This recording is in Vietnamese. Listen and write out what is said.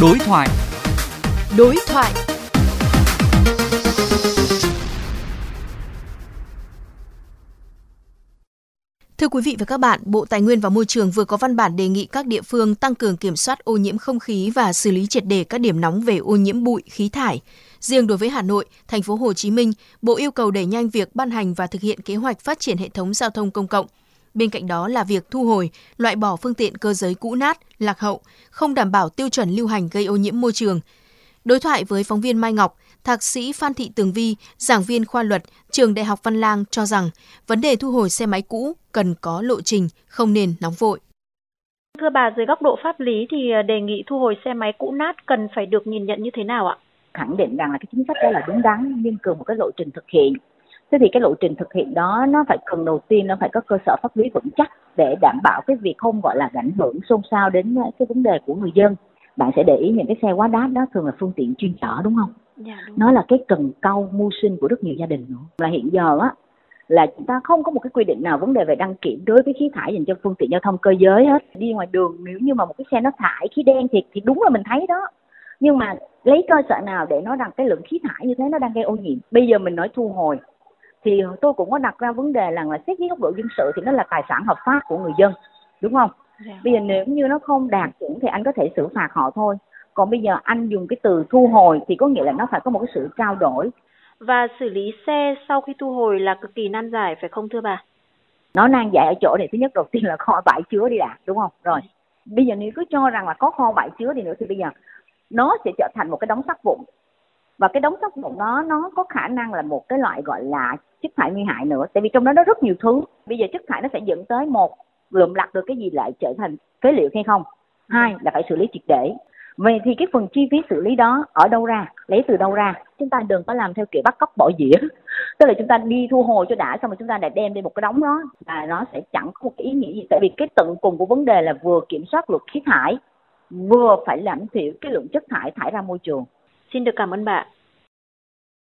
Đối thoại. Đối thoại. Thưa quý vị và các bạn, Bộ Tài nguyên và Môi trường vừa có văn bản đề nghị các địa phương tăng cường kiểm soát ô nhiễm không khí và xử lý triệt đề các điểm nóng về ô nhiễm bụi, khí thải. Riêng đối với Hà Nội, thành phố Hồ Chí Minh, Bộ yêu cầu đẩy nhanh việc ban hành và thực hiện kế hoạch phát triển hệ thống giao thông công cộng. Bên cạnh đó là việc thu hồi, loại bỏ phương tiện cơ giới cũ nát, lạc hậu, không đảm bảo tiêu chuẩn lưu hành gây ô nhiễm môi trường. Đối thoại với phóng viên Mai Ngọc, Thạc sĩ Phan Thị Tường Vi, giảng viên khoa luật, trường Đại học Văn Lang cho rằng vấn đề thu hồi xe máy cũ cần có lộ trình, không nên nóng vội. Thưa bà, dưới góc độ pháp lý thì đề nghị thu hồi xe máy cũ nát cần phải được nhìn nhận như thế nào ạ? khẳng định rằng là cái chính sách đó là đúng đắn nhưng cần một cái lộ trình thực hiện thế thì cái lộ trình thực hiện đó nó phải cần đầu tiên nó phải có cơ sở pháp lý vững chắc để đảm bảo cái việc không gọi là ảnh hưởng xôn xao đến cái vấn đề của người dân. Bạn sẽ để ý những cái xe quá đắt đó thường là phương tiện chuyên chở đúng không? Dạ, đúng. nó là cái cần câu mưu sinh của rất nhiều gia đình nữa. Là hiện giờ á là chúng ta không có một cái quy định nào vấn đề về đăng kiểm đối với khí thải dành cho phương tiện giao thông cơ giới hết. Đi ngoài đường nếu như mà một cái xe nó thải khí đen thì thì đúng là mình thấy đó. Nhưng mà lấy cơ sở nào để nói rằng cái lượng khí thải như thế nó đang gây ô nhiễm? Bây giờ mình nói thu hồi thì tôi cũng có đặt ra vấn đề là, là xét dưới góc độ dân sự thì nó là tài sản hợp pháp của người dân đúng không? Dạ. bây giờ nếu như nó không đạt chuẩn thì anh có thể xử phạt họ thôi. Còn bây giờ anh dùng cái từ thu hồi thì có nghĩa là nó phải có một cái sự trao đổi. Và xử lý xe sau khi thu hồi là cực kỳ nan giải phải không thưa bà? nó nan giải ở chỗ này thứ nhất đầu tiên là kho bãi chứa đi đã đúng không? Rồi bây giờ nếu cứ cho rằng là có kho bãi chứa đi nữa thì bây giờ nó sẽ trở thành một cái đống sắt vụn và cái đống sắt vụn đó, nó có khả năng là một cái loại gọi là chất thải nguy hại nữa. Tại vì trong đó nó rất nhiều thứ. Bây giờ chất thải nó sẽ dẫn tới một, lượm lặt được cái gì lại trở thành phế liệu hay không? Hai là phải xử lý triệt để. Vậy thì cái phần chi phí xử lý đó ở đâu ra? Lấy từ đâu ra? Chúng ta đừng có làm theo kiểu bắt cóc bỏ dĩa. Tức là chúng ta đi thu hồi cho đã, xong rồi chúng ta lại đem đi một cái đống đó. Và nó sẽ chẳng có một cái ý nghĩa gì. Tại vì cái tận cùng của vấn đề là vừa kiểm soát luật khí thải, vừa phải giảm thiểu cái lượng chất thải thải ra môi trường. Xin được cảm ơn bạn.